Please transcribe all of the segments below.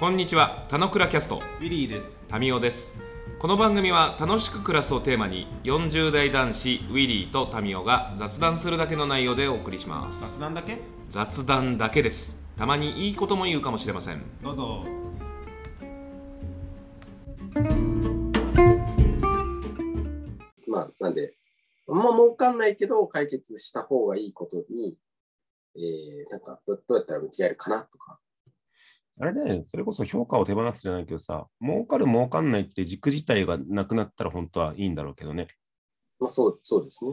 こんにちは、たのくらキャスト、ウィリーです。タミオです。この番組は楽しく暮らすをテーマに、40代男子ウィリーとタミオが雑談するだけの内容でお送りします。雑談だけ？雑談だけです。たまにいいことも言うかもしれません。どうぞ。まあ、なんで、あんま儲かんないけど、解決した方がいいことに、えー、なんかど、どうやったら向き合えるかなとか。あれだよね、それこそ評価を手放すじゃないけどさ、儲かる儲かんないって軸自体がなくなったら本当はいいんだろうけどね。まあ、そう、そうですね。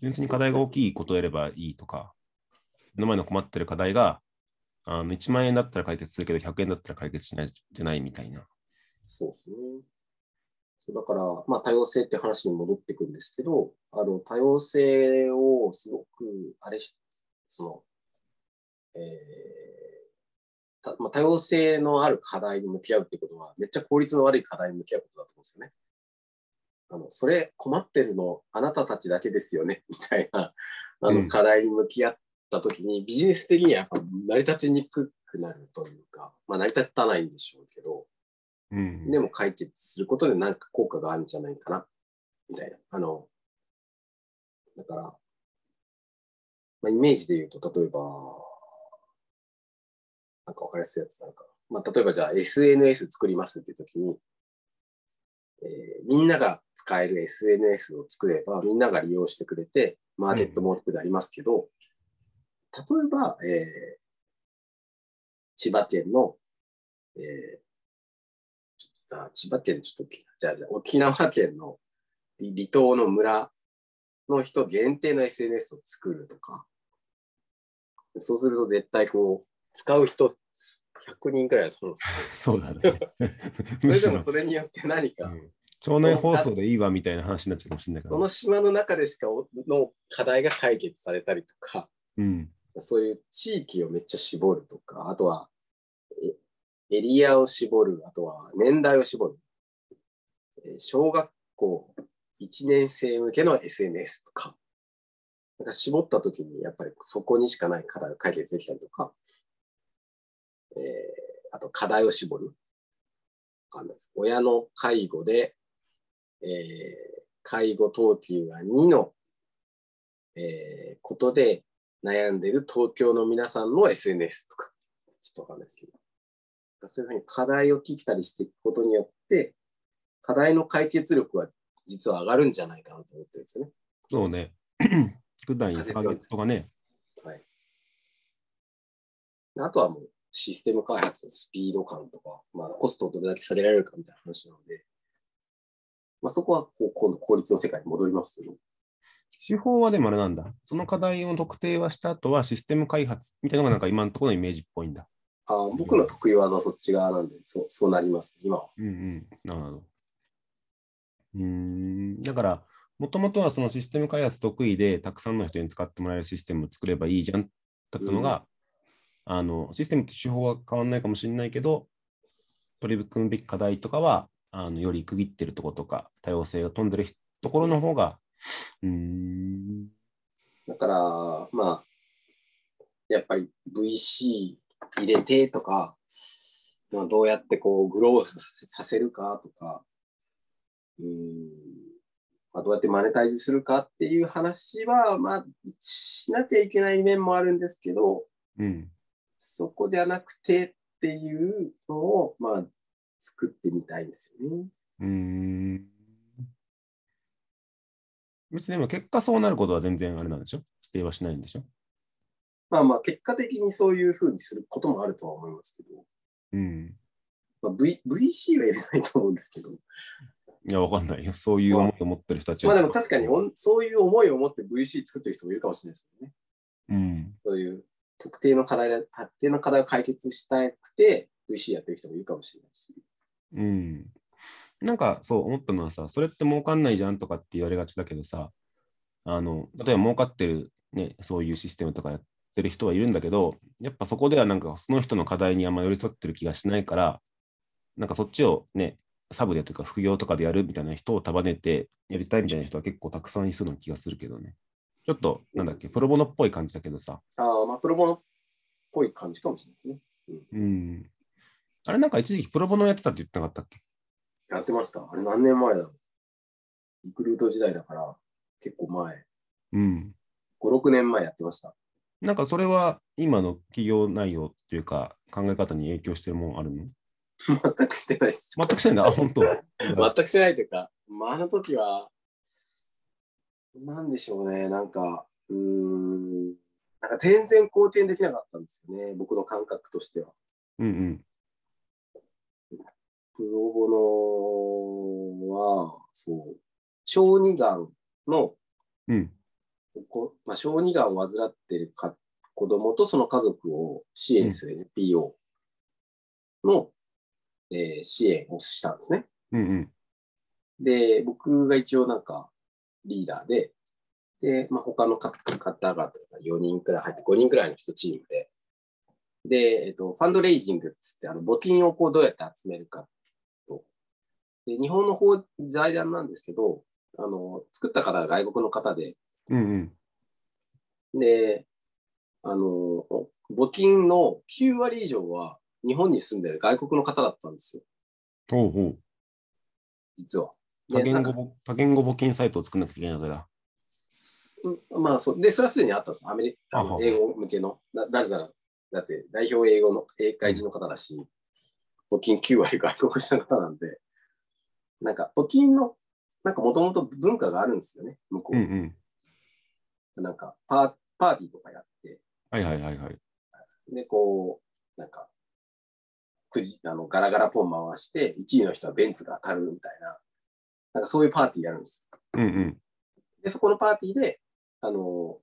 純粋に課題が大きいことをやればいいとか、目の前の困ってる課題があの1万円だったら解決するけど、100円だったら解決しないじゃないみたいな。そうですね。そうだから、まあ、多様性って話に戻ってくるんですけど、あの、多様性をすごく、あれし、その、えー多様性のある課題に向き合うってことは、めっちゃ効率の悪い課題に向き合うことだと思うんですよね。あの、それ困ってるのあなたたちだけですよね、みたいな、あうんの、課題に向き合ったときに、ビジネス的にはやっぱ成り立ちにくくなるというか、まあ、成り立たないんでしょうけど、うん。でも解決することで何か効果があるんじゃないかな、みたいな。あの、だから、まあ、イメージで言うと、例えば、なんかわかりやすいやつなんか。まあ、例えばじゃあ SNS 作りますっていう時に、えーみんなが使える SNS を作れば、みんなが利用してくれて、マーケットも大きくなりますけど、例えば、えー千葉県の、えーあ千葉県ちょっと、じゃあ、じゃあ沖縄県の離島の村の人限定の SNS を作るとか、そうすると絶対こう、使う人100人くらいだと思うんです そうだね。それでもそれによって何か、うん町内放送でいいわみたいな話になっちゃうかもしれないからね。その島の中でしかおの課題が解決されたりとか、うん。そういう地域をめっちゃ絞るとか、あとはえエリアを絞る、あとは年代を絞る。えー小学校1年生向けの SNS とか、なんか絞ったときにやっぱりそこにしかない課題を解決できたりとか、えーあと課題を絞る。わかんないです親の介護で、えー介護等級が2の、えーことで悩んでる東京の皆さんの SNS とか、ちょっとわかんないですけど、そういうふうに課題を聞いたりしていくことによって、課題の解決力は実は上がるんじゃないかなと思ってるんですよね。そうね。普段1ヶ月とかね。はい。あとはもうシステム開発のスピード感とか、まあ、コストをどれだけ下げられるかみたいな話なので、まあ、そこはこう今度効率の世界に戻りますけど、手法はでもあれなんだ。その課題を特定はした後はシステム開発みたいなのがなんか今のところのイメージっぽいんだ。あー僕の得意技はそっち側なんで、そうそうなります、今は。うんうん。なるほど。うーん。だから、もともとはそのシステム開発得意で、たくさんの人に使ってもらえるシステムを作ればいいじゃんだったのが、あの、システムと手法は変わらないかもしれないけど、取り組むべき課題とかは、あのより区切ってるところとか、多様性が飛んでるところの方が、うーん。だから、まあ、やっぱり VC 入れてとか、まあ、どうやってこうグロースさせるかとか、うーんまあ、どうやってマネタイズするかっていう話は、まあ、しなきゃいけない面もあるんですけど、うん。そこじゃなくてっていうのを、まあ、作ってみたいですよね。うーん。別にでも結果そうなることは全然あれなんでしょ？否定はしないんでしょ？まあまあ、結果的にそういうふうにすることもあるとは思いますけど、うん。まあ、v、VC は入れないと思うんですけど、いや、わかんないよ。そういう思いを持ってる人たちはまあでも確かにおんそういう思いを持って VC 作ってる人もいるかもしれないですよね。うん。そういう特定の課題だ、特定の課題を解決したくて VC やってる人もいるかもしれないし。うん。なんかそう思ったのはさ、それって儲かんないじゃんとかって言われがちだけどさ、あの、例えば儲かってるね、そういうシステムとかやってる人はいるんだけど、やっぱそこではなんかその人の課題にあんま寄り添ってる気がしないから、なんかそっちをね、サブでというか副業とかでやるみたいな人を束ねてやりたいみたいな人は結構たくさんいそうな気がするけどね。ちょっと、なんだっけ、プロボノっぽい感じだけどさ。ああ、まあ、プロボノっぽい感じかもしれないですね。うん。あれなんか一時期プロボノやってたって言ってなかったっけ？やってました。あれ何年前だろう。リクルート時代だから、結構前。うん。5、6年前やってました。なんかそれは今の企業内容っていうか考え方に影響してるもんあるの？全くしてないです。全くしてんだ。あ、本当？全くしてないと いうか、まあ、あの時は、なんでしょうね、なんか、うーん、なんか全然好転できなかったんですよね、僕の感覚としては。うんうん。プロボノは、そう、小児がんの、うん。こまあ、小児がんを患っているか子供とその家族を支援する NPO の、えー支援をしたんですね。うんうん。で、僕が一応なんかリーダーで、で、まあ、他の方方々が4人くらい入って5人くらいの人チームで、で、えっと、ファンドレイジングっつって、あの募金をこうどうやって集めるかと。で、日本の方財団なんですけど、あの、作った方が外国の方で、うんうん。で、あの、募金の9割以上は日本に住んでる外国の方だったんですよ、おうおう。実は。多言語多言語募金サイトを作んなきゃいけないわけだ。まあそ、で、それはすでにあったんです。アメリカあはは英語向けの。ななぜなら、だって代表英語の英会人の方だし、募金9割外国人の方なんで、なんか募金の、なんかもともと文化があるんですよね、向こう。うんうん。なんかパーパーティーとかやって、はいはいはいはい。で、こう、なんか、くじ、あの、ガラガラポン回して、1位の人はベンツが当たるみたいな、なんかそういうパーティーやるんですよ。うんうん。で、そこのパーティーで、あの、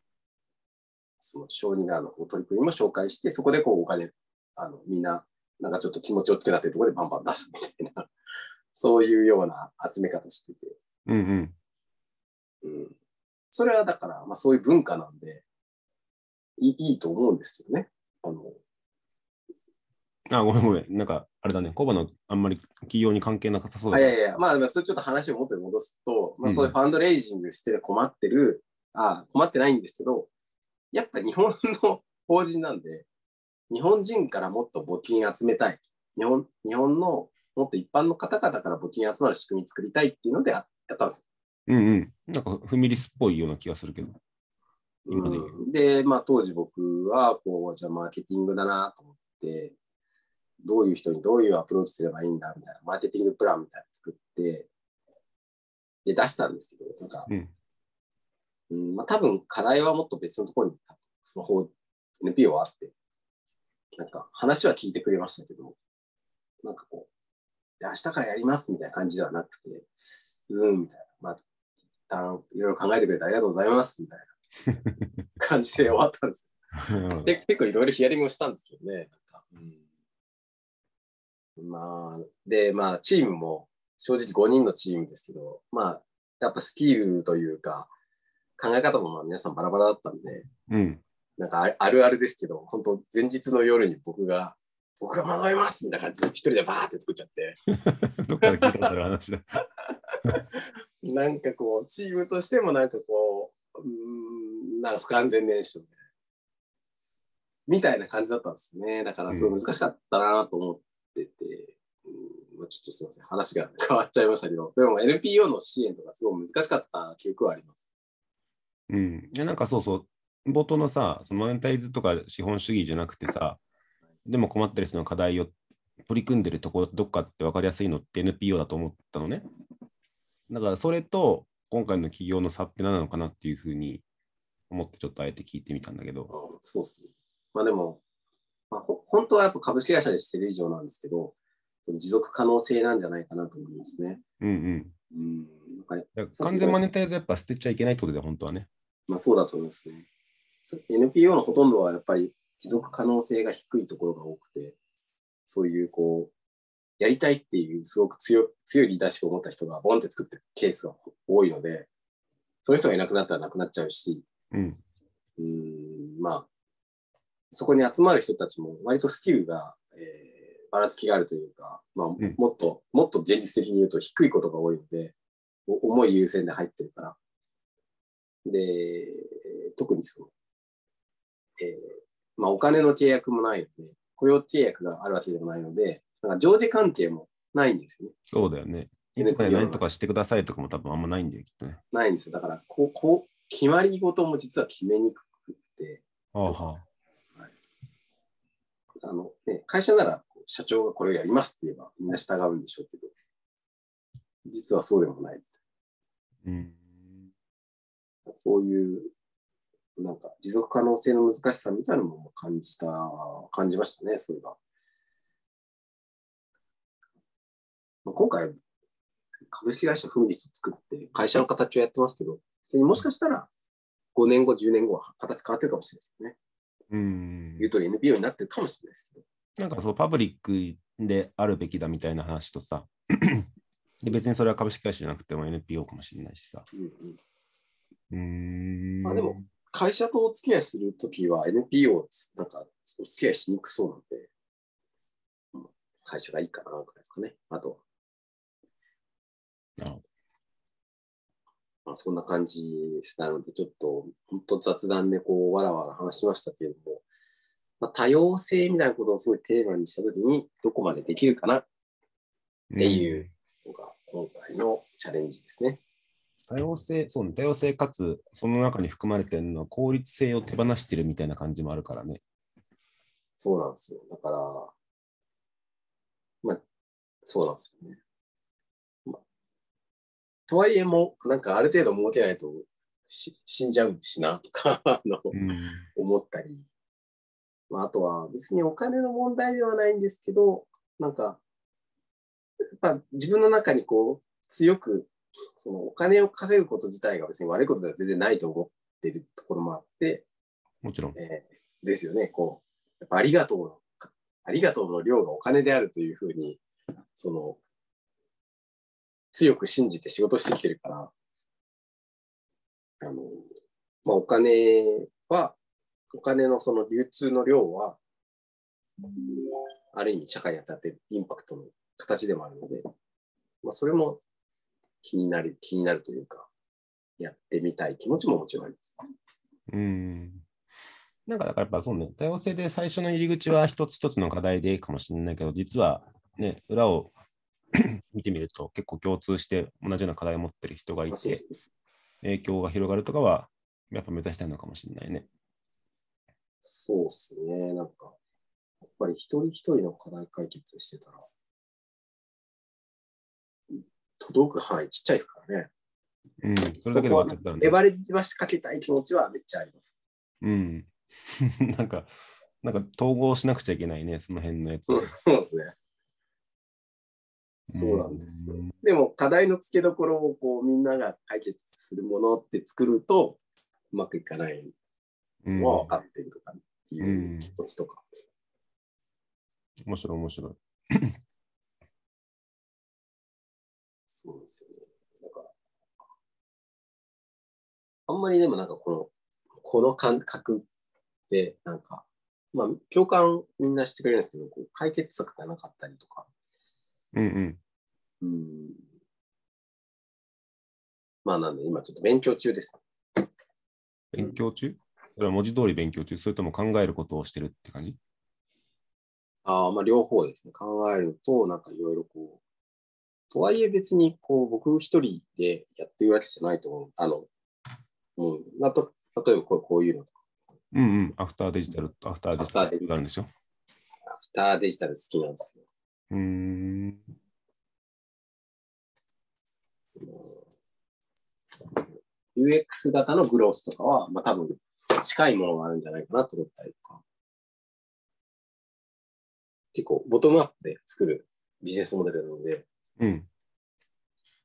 その小児がんの取り組みも紹介して、そこでこうお金、あの、みんな、なんかちょっと気持ちよくなってるところでバンバン出すみたいな、そういうような集め方してて、うんうん。うん。それはだから、まあそういう文化なんで、いいいいと思うんですけどね。あの、あ、ごめんごめん。なんか、あれだね。コバのあんまり企業に関係なさそうだね。あいやいや、まあ、まあそれちょっと話を元に戻すと、まあ、うんそういうファンドレイジングして困ってる、あ困ってないんですけど、やっぱ日本の法人なんで、日本人からもっと募金集めたい。日本日本のもっと一般の方々から募金集まる仕組み作りたいっていうのでややったんですよ。うんうん。なんか、フミリスっぽいような気がするけど。今でうんで、まあ当時僕は、こう、じゃあマーケティングだなと思って、どういう人にどういうアプローチすればいいんだみたいな、マーケティングプランみたいなの作って、で、出したんですけど、なんか、うん。うん、まあ多分課題はもっと別のところに、その方、NPO はあって、なんか話は聞いてくれましたけど、なんかこう、で明日からやりますみたいな感じではなくて、うん、みたいな。まあ、一旦いろいろ考えてくれてありがとうございます、みたいな 感じで終わったんですよ。で結構いろいろヒアリングをしたんですけどね。なんかうん、まあ、で、まあ、チームも正直5人のチームですけど、まあ、やっぱスキルというか、考え方もまあ皆さんバラバラだったんで、うん。なんかああるあるですけど、本当前日の夜に僕が、僕が学びますみたいな感じで一人でバーって作っちゃって、どっかで聞いたことある話だ。なんかこう、チームとしてもなんかこう、うーん、なんか不完全燃焼で、みたいな感じだったんですね。だからすごい難しかったなと思ってて、うんまあ、ちょっとすみません、話が変わっちゃいましたけど、でも NPO の支援とかすごい難しかった記憶はあります。うん。いや、なんかそうそう。冒頭のさ、そのマネタイズとか資本主義じゃなくてさ、でも困ってる人の課題を取り組んでるところどっかって分かりやすいのって NPO だと思ったのね。だからそれと今回の企業の差って何なのかなっていうふうに思ってちょっとあえて聞いてみたんだけど。あそうですね。まあでも、まあ、ほ本当はやっぱ株式会社でしてる以上なんですけど、その持続可能性なんじゃないかなと思いますね。うんうん。うん。完全マネタイズやっぱ捨てちゃいけないってことで本当はね。まあそうだと思いますね。NPO のほとんどはやっぱり持続可能性が低いところが多くて、そういうこう、やりたいっていうすごく強強いリーダーシップを持った人がボンって作ってるケースが多いので、その人がいなくなったらなくなっちゃうし、うん。うーん、まあ、そこに集まる人たちも割とスキルが、えーばらつきがあるというか、まあ、んもっと、もっと現実的に言うと低いことが多いので、お重い優先で入ってるから。で、特にその、えーまあ、お金の契約もないので、雇用契約があるわけでもないので、なんか上下関係もないんですよね。そうだよね。いつまで何とかしてくださいとかも多分あんまないんだよ、きっとね。ないんですよ。だから、こう、こう、決まり事も実は決めにくくて、はあはあの、ね、会社なら社長がこれをやりますって言えばみんな従うんでしょうけど、実はそうでもない。うん。そういう、なんか持続可能性の難しさみたいなのも感じた、感じましたね、それが。まあ今回、株式会社フミリスを作って会社の形をやってますけど、別にもしかしたら5年後、10年後は形変わってるかもしれないですよね。うん言う通り NPO になってるかもしれないですけど。なんかそう、パブリックであるべきだみたいな話とさ、で別にそれは株式会社じゃなくても NPO かもしれないしさ。うんうんうーん。まあでも、会社とお付き合いするときは NPO なんかお付き合いしにくそうなんで、うん会社がいいかなぐらいですかね。あとは、なるほどまあ、そんな感じです。なので、ちょっと本当雑談でこうわらわら話しましたけれども、まあ、多様性みたいなことをすごいテーマにしたときに、どこまでできるかなっていうのが今回のチャレンジですね。多様性、そうね、多様性かつ、その中に含まれてるのは効率性を手放してるみたいな感じもあるからね。そうなんですよ。だから、まあ、そうなんですよね。まあ、とはいえも、なんかある程度儲けないとし死んじゃうしなとか あのうん。思ったり、まあ、あとは別にお金の問題ではないんですけど、なんか、やっぱ自分の中にこう強く、そのお金を稼ぐこと自体が別に悪いことでは全然ないと思ってるところもあって、もちろん。えーですよね、こう、やっぱありがとうの、ありがとうの量がお金であるというふうに、その、強く信じて仕事してきてるから、あの、まあ、お金は、お金のその流通の量は、ある意味社会に与えてるインパクトの形でもあるので、まあ、それも気になる、気になるというか、やってみたい気持ちももちろんあります。うん。なんかだからやっぱそうね、多様性で最初の入り口は一つ一つの課題でいいかもしれないけど、実はね、裏を 見てみると結構共通して同じような課題を持ってる人がいて、影響が広がるとかはやっぱ目指したいのかもしれないね。そうですね。なんか、やっぱり一人一人の課題解決してたら、届く範囲ちっちゃいですからね。うん、それだけで終わっちゃったらねレ。バレッジは仕掛けたい気持ちはめっちゃあります。うん。なんか、なんか統合しなくちゃいけないね、その辺のやつ。そうですね。そうなんですようん。でも課題の付けどころをこうみんなが解決するものって作るとうまくいかないうんのは分かってるとかいう気持ちとか。面白い、面白い。そうですよね。だから、あんまりでもなんかこの、この感覚で、なんか、まあ、共感みんなしてくれるんですけど、こう解決策がなかったりとか、うんうん。うん。まあ、なんで今ちょっと勉強中です。勉強中？それは文字通り勉強中？それとも考えることをしてるって感じ？ああ、まあ、両方ですね。考えると、なんかいろいろこう、とはいえ別に、こう、僕一人でやってるわけじゃないと思う。あの、うん、なと例えばこうこういうのとか、うんうん。アフターデジタルとアフターデジタルがあるんでしょアフターデジタル好きなんですよ。うーん。UX 型のグロースとかは、まあ多分近いものがあるんじゃないかなと思ったりとか。結構ボトムアップで作るビジネスモデルなので、うん。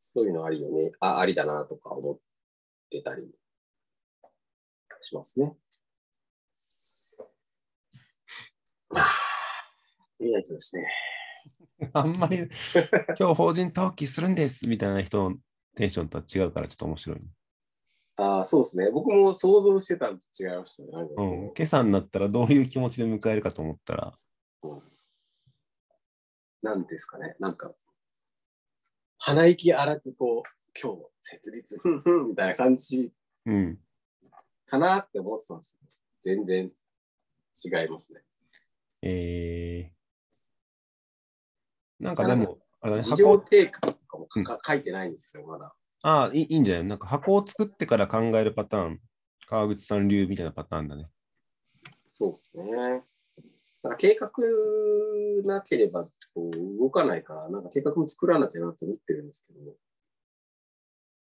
そういうのありよね、あ、ありだなとか思ってたりしますね。ああ、見ないとですね。あんまり、今日法人登記するんですみたいな人のテンションとは違うからちょっと面白い。ああ、そうですね。僕も想像してたのと違いましたね。う。うん今朝になったらどういう気持ちで迎えるかと思ったら、なんですかね。なんか、鼻息荒くこう、今日設立、みたいな感じうん。かなって思ってたんですよ。全然違いますね。えなんかでも、あれだね、事箱業計画とかもかか書いてないんですよ、まだ。ああいい、いいんじゃない？なんか箱を作ってから考えるパターン、川口さん流みたいなパターンだね。そうですね。なんか計画なければこう動かないから、なんか計画も作らなきゃなと思ってるんですけど、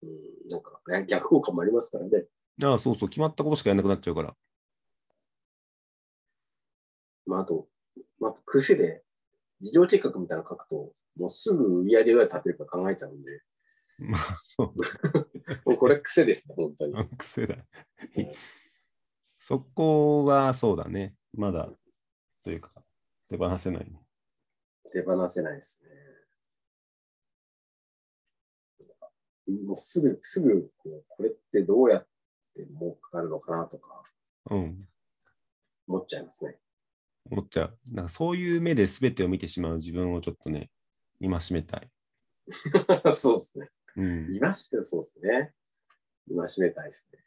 うん、なんかね逆効果もありますからね。ああ、そうそう、決まったことしかやんなくなっちゃうから。まあ、あと、まあ、癖で事業計画みたいなの書くと、もうすぐ売り上げどうやって立てるか考えちゃうんで、まあ、そう。もうこれ癖ですね、本当に。癖だ。そこがそうだね。まだ、というか、手放せない。手放せないですね。もうすぐ、すぐこう、これってどうやって儲かるのかなとかうん。思っちゃいますね。思っちゃう。なんかそういう目で全てを見てしまう自分をちょっとね、戒めたい。そうですね。うん。今しめ、そうですね。今しめたいですね。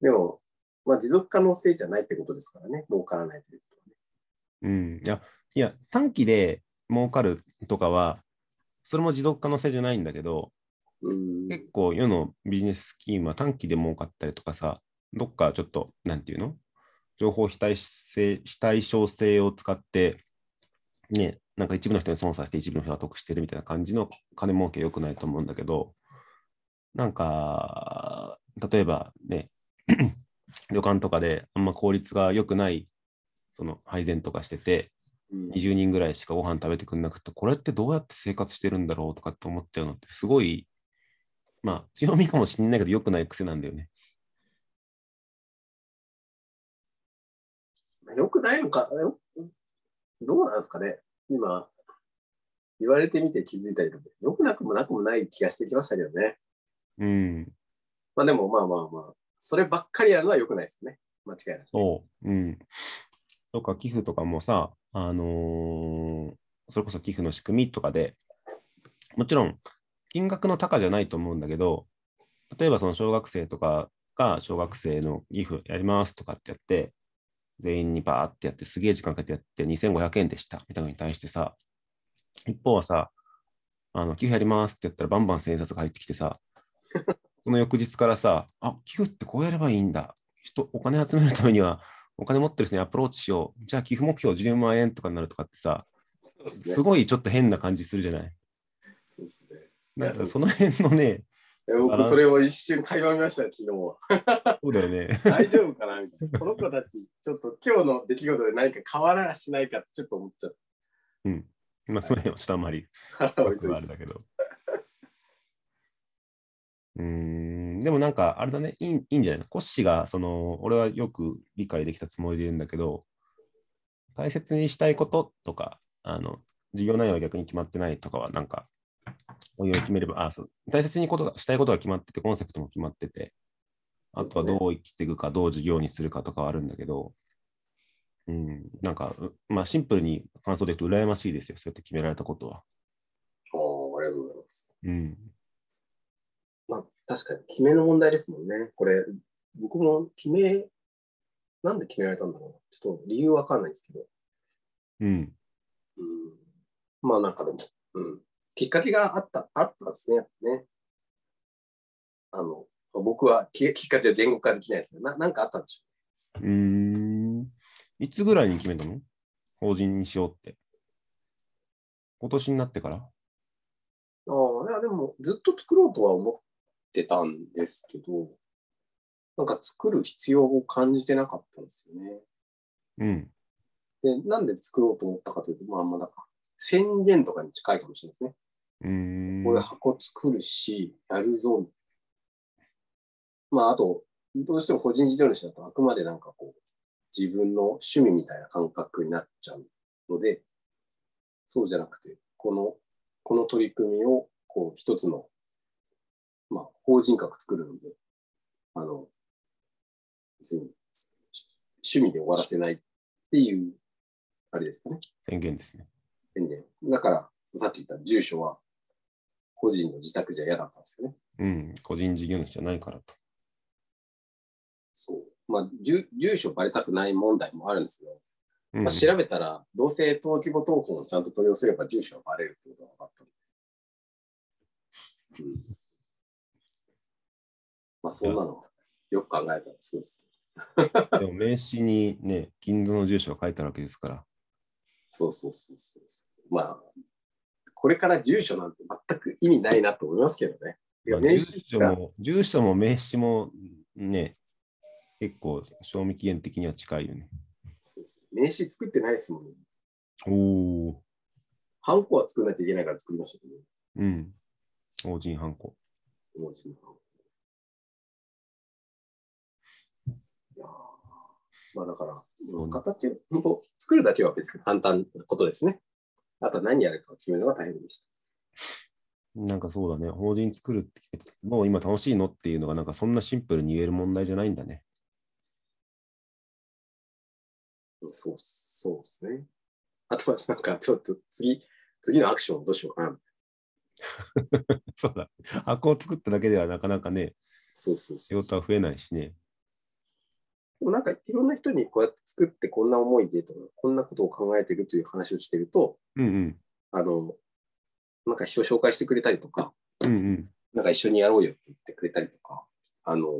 でも、まあ持続可能性じゃないってことですからね。儲からないということはね。うん。いや、いや短期で儲かるとかは、それも持続可能性じゃないんだけど、うん。結構世のビジネススキームは短期で儲かったりとかさ、どっかちょっと、なんていうの？情報非対性非対称性を使って、ね、なんか一部の人に損させて一部の人が得してるみたいな感じの金儲け良くないと思うんだけど、なんか、例えばね、旅館とかであんま効率が良くない、その配膳とかしてて、うん20人ぐらいしかご飯食べてくれなくて、これってどうやって生活してるんだろうとかって思っちゃうのって、すごい、まあ、強みかもしれないけど、良くない癖なんだよね。くないのか、よどうなんですかね？今、言われてみて気づいたりとか、よくなくもなくもない気がしてきましたけどね。うん、まあでもまあまあまあ、そればっかりやるのはよくないですね。間違いない。そう。うん。とか、寄付とかもさ、あのーそれこそ寄付の仕組みとかで、もちろん、金額の高じゃないと思うんだけど、例えばその小学生とかが小学生の寄付やりますとかってやって、全員にバーってやって、すげえ時間かけてやって2500円でしたみたいなのに対してさ、一方はさ、あの寄付やりますってやったらバンバン千円札が入ってきてさ、その翌日からさ、あ、寄付ってこうやればいいんだ。人、お金集めるためには、お金持ってる人にアプローチしよう。じゃあ寄付目標10万円とかになるとかってさ、すねすごいちょっと変な感じするじゃない。そうですね。なんかその辺のね、え僕、それを一瞬垣間見ましたよ、昨日は。そうだよね。大丈夫かなみたいな。この子たち、ちょっと今日の出来事で何か変わらしないかってちょっと思っちゃっうん。まあ、その辺 はちょっとああれだけど。うーん、でもなんか、あれだね、いいいいんじゃないの？コッシーが、その、俺はよく理解できたつもりで言うんだけど、大切にしたいこととか、あの、授業内容が逆に決まってないとかは、なんか、おいおい決めれば、あ、そう、大切にことがしたいことが決まってて、コンセプトも決まってて、あとはどう生きていくか、どう授業にするかとかはあるんだけど、うん、なんか、うまあ、シンプルに感想で言うと、羨ましいですよ、そうやって決められたことは。おーありがとうございます。うん。まあ、確かに決めの問題ですもんね。これ、僕も決め、なんで決められたんだろうな。ちょっと理由わかんないですけど。うん。うん、まあなんかでも、うん。きっかけがあった、あったんですね、ね。あの、僕はききっかけを言語化できないですね。ななんかあったんでしょうーん。いつぐらいに決めたの？法人にしようって。今年になってから？う。ああ、いや、でもずっと作ろうとは思ってたんですけど、なんか作る必要を感じてなかったんですよね。うん。で、なんで作ろうと思ったかというと、まあまあ、なんか宣言とかに近いかもしれないですね。うーん。これ箱作るし、やるぞ。まあ、あと、どうしても個人事業主だとあくまでなんかこう、自分の趣味みたいな感覚になっちゃうので、そうじゃなくて、この、この取り組みを、こう、一つの、まあ、法人格作るので、あの、別に趣味で終わらせないっていう、あれですかね。宣言ですね。宣言。だから、さっき言った住所は、個人の自宅じゃ嫌だったんですよね。うん。個人事業主じゃないからと。そう。まあ、住住所バレたくない問題もあるんですよ。うんまあ、調べたら、どうせ登記簿謄本をちゃんと取り寄せれば住所がバレるってことが分かったので。うん、まあ、そんなのよく考えたらそうです。でも名刺にね、銀座の住所が書いてあるわけですから。そうそうそうそうそう。まあ、これから住所なんて全く意味ないなと思いますけどね。住名刺が所も、住所も名刺もね、結構賞味期限的には近いよね。そうです名刺作ってないですもんね。おお。ハンコは作らないといけないから作りましたけど、ね、うん。法人ハンコ。文字のハンコいやーまあだから、形を、本当作るだけは別に簡単なことですね。あとは何やるかを決めるのが大変でした。なんかそうだね。法人作るって聞いてもう今楽しいのっていうのがなんかそんなシンプルに言える問題じゃないんだね。そう、そうですね。あとはなんかちょっと次、次のアクションどうしようかな。そうだ。箱を作っただけではなかなかね、そうそうそう。仕事は増えないしね。でもなんかいろんな人にこうやって作ってこんな思いでとか、こんなことを考えてるという話をしてると、うんうん。あの、なんか人を紹介してくれたりとか、うんうん。なんか一緒にやろうよって言ってくれたりとか、あの、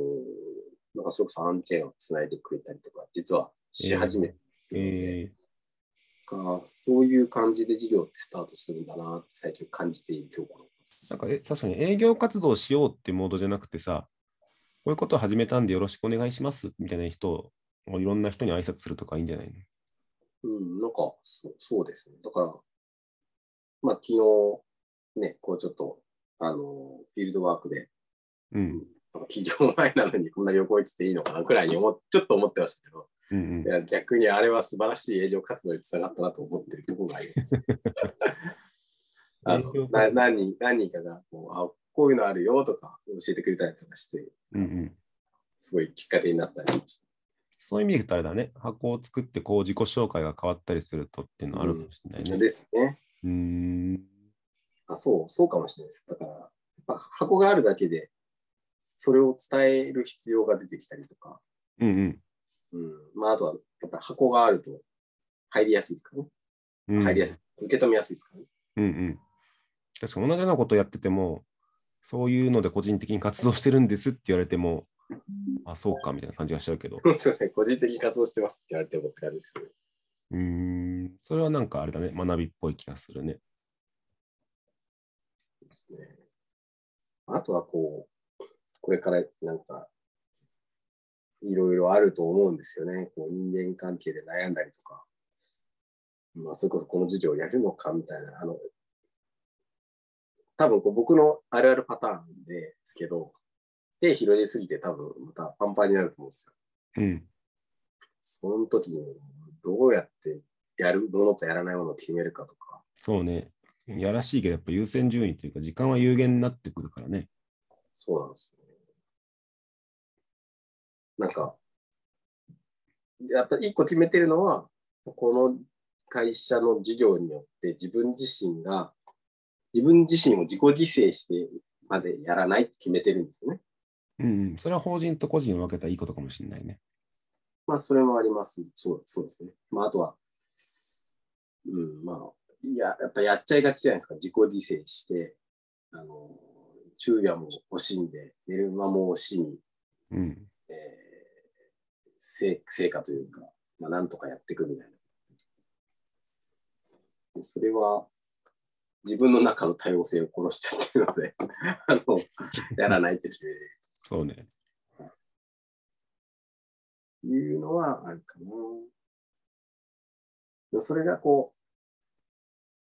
なんかそれこそ案件をつないでくれたりとか、実はし始めてえか、そういう感じで事業ってスタートするんだなって最近感じているところですー、。なんかえ確かに営業活動しようってモードじゃなくてさ、こういうことを始めたんでよろしくお願いしますみたいな人を、いろんな人に挨拶するとかいいんじゃないの？うん、なんかそそうですね。だから、まあ昨日、ね、こうちょっと、あの、フィールドワークで、うん。企業前なのにこんな旅行行ってていいのかなくらいに思っちょっと思ってましたけど、うんいや逆にあれは素晴らしい営業活動につながったなと思ってるところがあります。あのな何人何人かがこうあ、こういうのあるよとか教えてくれたりとかして、うん。うんうん。すごいきっかけになったりしました。そういう意味で言うとあれだね、箱を作ってこう自己紹介が変わったりするとっていうのはあるかもしれないね。ですね。うーん。あそう、そうかもしれないです。だから、やっぱ箱があるだけで、それを伝える必要が出てきたりとか、うんうん。まあ、あとは、やっぱり箱があると入りやすいですからね。うん。入りやすい。受け止めやすいですからね。うんうん。確かに同じようなことをやってても、そういうので個人的に活動してるんですって言われても、あ、そうかみたいな感じがしちゃうけど。そうですよね。個人的に活動してますって言われてもって感じですけど。うーん。それはなんかあれだね、学びっぽい気がするね。ですね。あとはこう、これからなんか、いろいろあると思うんですよね。こう人間関係で悩んだりとか、まあ、それこそこの授業をやるのかみたいな、あの、多分こう僕のあるあるパターンですけど、手広げすぎて多分またパンパンになると思うんですよ。うん。その時にどうやってやるものとやらないものを決めるかとか、そうね。やらしいけど、やっぱ優先順位というか、時間は有限になってくるからね。そうなんですよね。なんか、やっぱり一個決めてるのは、この会社の事業によって自分自身が、自分自身を自己犠牲してまでやらないって決めてるんですよね。うん、うん。それは法人と個人を分けたらいいことかもしれないね。まあ、それもあります。そうそうですね。まあ、あとは、うん、まあ、いや、やっぱやっちゃいがちじゃないですか。自己犠牲して、あの、昼夜も惜しんで、寝る間も惜しみ、うん。えー成成果というか、まあ、なんとかやっていくみたいな。でそれは、自分の中の多様性を殺しちゃってるので、あの、やらないって決めるそうね。いうのはあるかな。でもそれがこ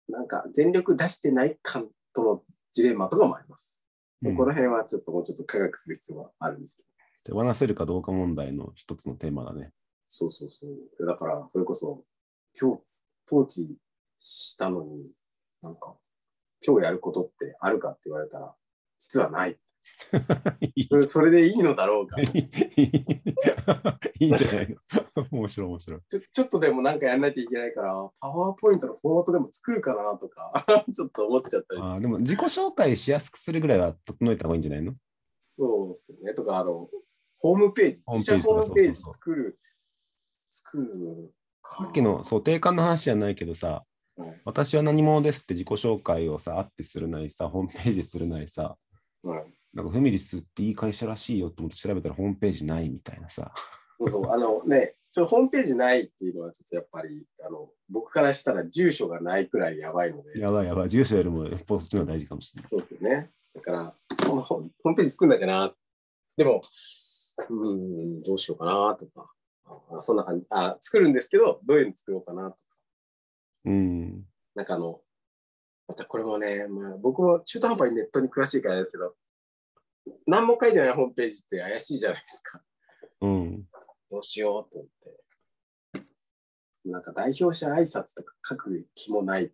う、なんか全力出してない感とのジレンマとかもあります。うんこの辺はちょっともうちょっと科学する必要はあるんですけど。手放せるかどうか問題の一つのテーマだね。そうそうそう。だから、それこそ、今日、登記したのに、なんか、今日やることってあるかって言われたら、実はない。それでいいのだろうか。いい んじゃないの？面白い面白い。ちょちょっとでもなんかやんないといけないから、パワーポイントのフォーマットでも作るかなとか、ちょっと思っちゃったり。あーでも自己紹介しやすくするぐらいは整えた方がいいんじゃないの？そうですよね。とか、あの、ホームページ、自社ホームページ作る、作るささっきのそう定款の話じゃないけどさ、はい私は何者ですって自己紹介をさ、あってするなりさ、ホームページするなりさ、はいなんかフミリスっていい会社らしいよと思って調べたらホームページないみたいなさ。そうそう、あのね、ちょホームページないっていうのは、ちょっとやっぱり、あの僕からしたら住所がないくらいやばいので、やばいやばい、住所よりもよっぽどそっちの方が大事かもしれない。そうですよね。だから、このホホームページ作んなきゃな。でも、うーん、どうしようかなとか、あそんな感じあ、作るんですけど、どういうの作ろうかなとか、うん。なんかあの、またこれもね、まあ、僕も中途半端にネットに詳しいからですけど、何も書いてないホームページって怪しいじゃないですか。うん。どうしようと思って。なんか代表者挨拶とか書く気もない。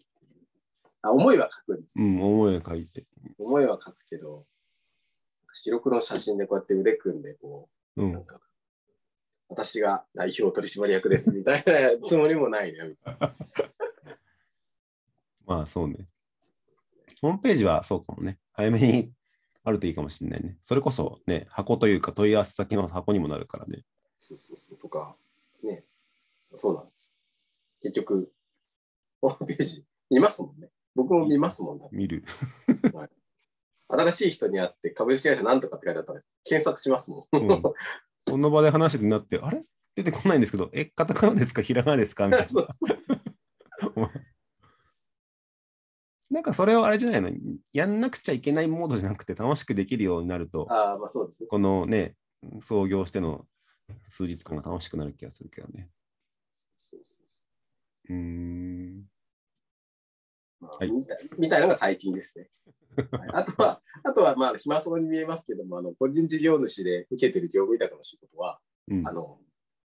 あ思いは書くんですう。ん、思いを書いて。思いは書くけど、白黒の写真でこうやって腕組んで、こう、うんなん。か、私が代表取締役ですみたいなつもりもないね。みたいな まあそうね。ホームページはそうかもね。早めにあるといいかもしれないね。それこそね、箱というか問い合わせ先の箱にもなるからね。そうそうそう。とか、ね。そうなんですよ。結局、ホームページ見ますもんね。僕も見ますもんね。見る。新しい人に会って株式会社なんとかって書いてあったら検索しますもん。うんその場で話しててなって、あれ？出てこないんですけど、え、カタカナですか？ひらがなですか？みたいな。そう なんかそれをあれじゃないの？やんなくちゃいけないモードじゃなくて楽しくできるようになると、ああ、まあそうですね。このね、創業しての数日間が楽しくなる気がするけどね。そうそううーん。まあはいみたいみたいなのが最近ですね。はいあとは、あとはまあ暇そうに見えますけども、あの個人事業主で受けてる業務委託の仕事は、うんあの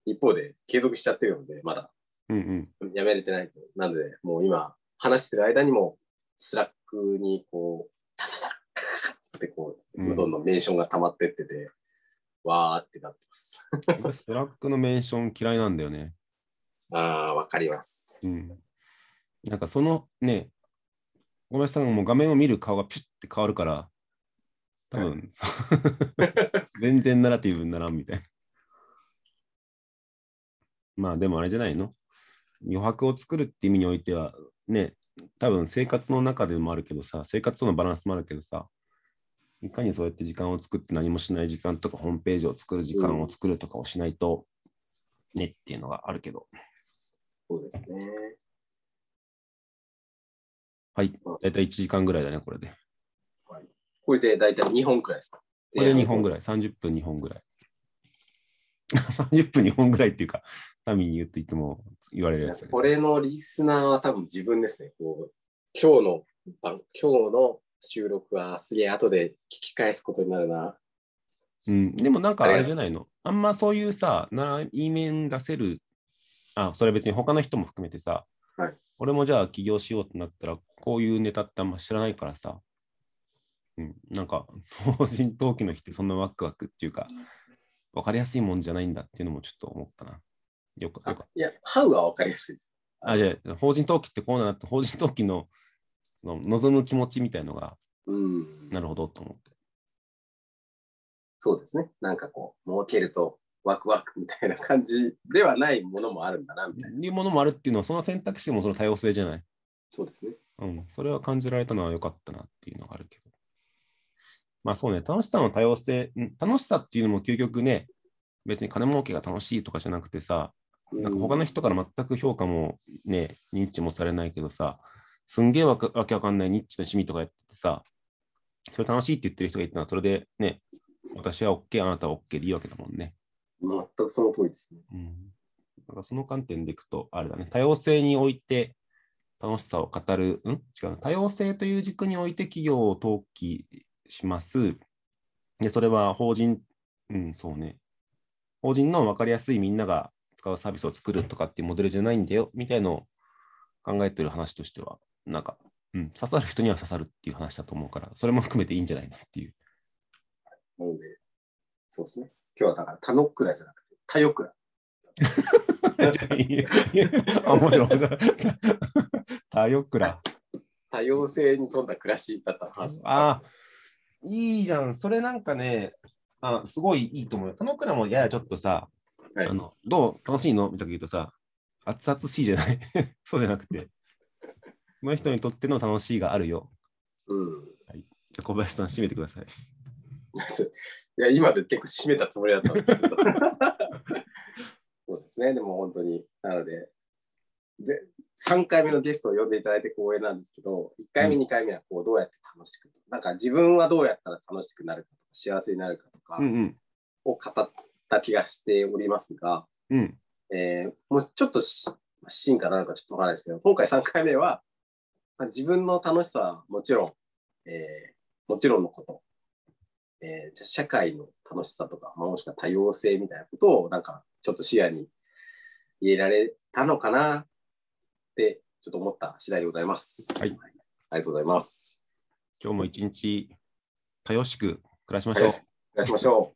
一方で継続しちゃってるので、まだうんうん。やめれてないと。なので、もう今、話してる間にも、スラックにこう、タタタッって こう、うんどんどんメンションが溜まってってて、わーってなってます。俺スラックのメンション嫌いなんだよね。ああ、わかります。うん。なんかそのね、小林さんがもう画面を見る顔がピュッて変わるから、多分、全然ナラティブにならんみたいな。まあでもあれじゃないの？余白を作るって意味においては、ね、多分生活の中でもあるけどさ、生活とのバランスもあるけどさ、いかにそうやって時間を作って何もしない時間とか、ホームページを作る時間を作るとかをしないと、ねっていうのがあるけど。そうですね。はい。だいたい1時間ぐらいだね、これで。はい、これで大体2本くらいですか？これで2本ぐらい。らい。30分2本ぐらい。30分2本ぐらいっていうか、民に言っていつも言われるやつだけど。俺のリスナーは多分自分ですね。こう今日の番、今日の収録はすげえ後で聞き返すことになるな。うん、でもなんかあれじゃないの？あんまそういうさ、内面出せる、あ、それ別に他の人も含めてさ、はい俺もじゃあ起業しようってなったら、こういうネタってあんま知らないからさ、うん、なんか、法人登記の日ってそんなワクワクっていうか、わかりやすいもんじゃないんだっていうのもちょっと思ったな。よく、よくあいや、ハウは分かりやすいです。あ、じゃあ、法人登記ってこうなって、法人登記のその望む気持ちみたいのが、うん。なるほどと思って。そうですね。なんかこう、儲けるぞ、ワクワクみたいな感じではないものもあるんだな、みたいな。いうものもあるっていうのは、その選択肢もその多様性じゃない？そうですね。うん、それは感じられたのは良かったなっていうのがあるけど。まあそうね、楽しさの多様性、ん楽しさっていうのも究極ね、別に金儲けが楽しいとかじゃなくてさ、なんか他の人から全く評価もね、認知もされないけどさ、すんげえわけわかんないニッチな趣味とかやっててさ、それ楽しいって言ってる人がいたら、それでね、私は OK、あなたは OK でいいわけだもんね。全くその通りですね。うん。だからその観点でいくと、あれだね、多様性において楽しさを語る、ん？違う、多様性という軸において企業を登記します。で、それは法人、うん、そうね。法人の分かりやすいみんなが使うサービスを作るとかっていうモデルじゃないんだよ、みたいのを考えてる話としては、なんか、うん、刺さる人には刺さるっていう話だと思うから、それも含めていいんじゃないのっていう。なので、そうですね。今日はだから、タノックラじゃなくて、タヨクラ。あ、面白い、面白い。多様くら。多様性に富んだ暮らしだった話。あいいじゃん。それなんかね、あすごいいいと思うよ。田之倉もややちょっとさ、はいあのどう楽しいの？みたいな言うとさ、熱々しいじゃない？そうじゃなくて、その人にとっての楽しいがあるよ。うん。じゃあ小林さん、締めてください。いや、今で結構締めたつもりだったんですけど。そうですね、でも本当に。なので、で3回目のゲストを呼んでいただいて光栄なんですけど、1回目、うん2回目はこうどうやって楽しく、なんか自分はどうやったら楽しくなるかとか、幸せになるかとかうんうん。を語った気がしておりますが、うん。えーもうちょっとし進化なのかちょっとわからないですけど、今回3回目は、まあ、自分の楽しさはもちろん、えーもちろんのこと、えーじゃあ社会の楽しさとか、まあ、もしくは多様性みたいなことをなんかちょっと視野に入れられたのかなってちょっと思った次第でございます。はいありがとうございます。今日も一日、楽しく暮らしましょう。お願いしましょ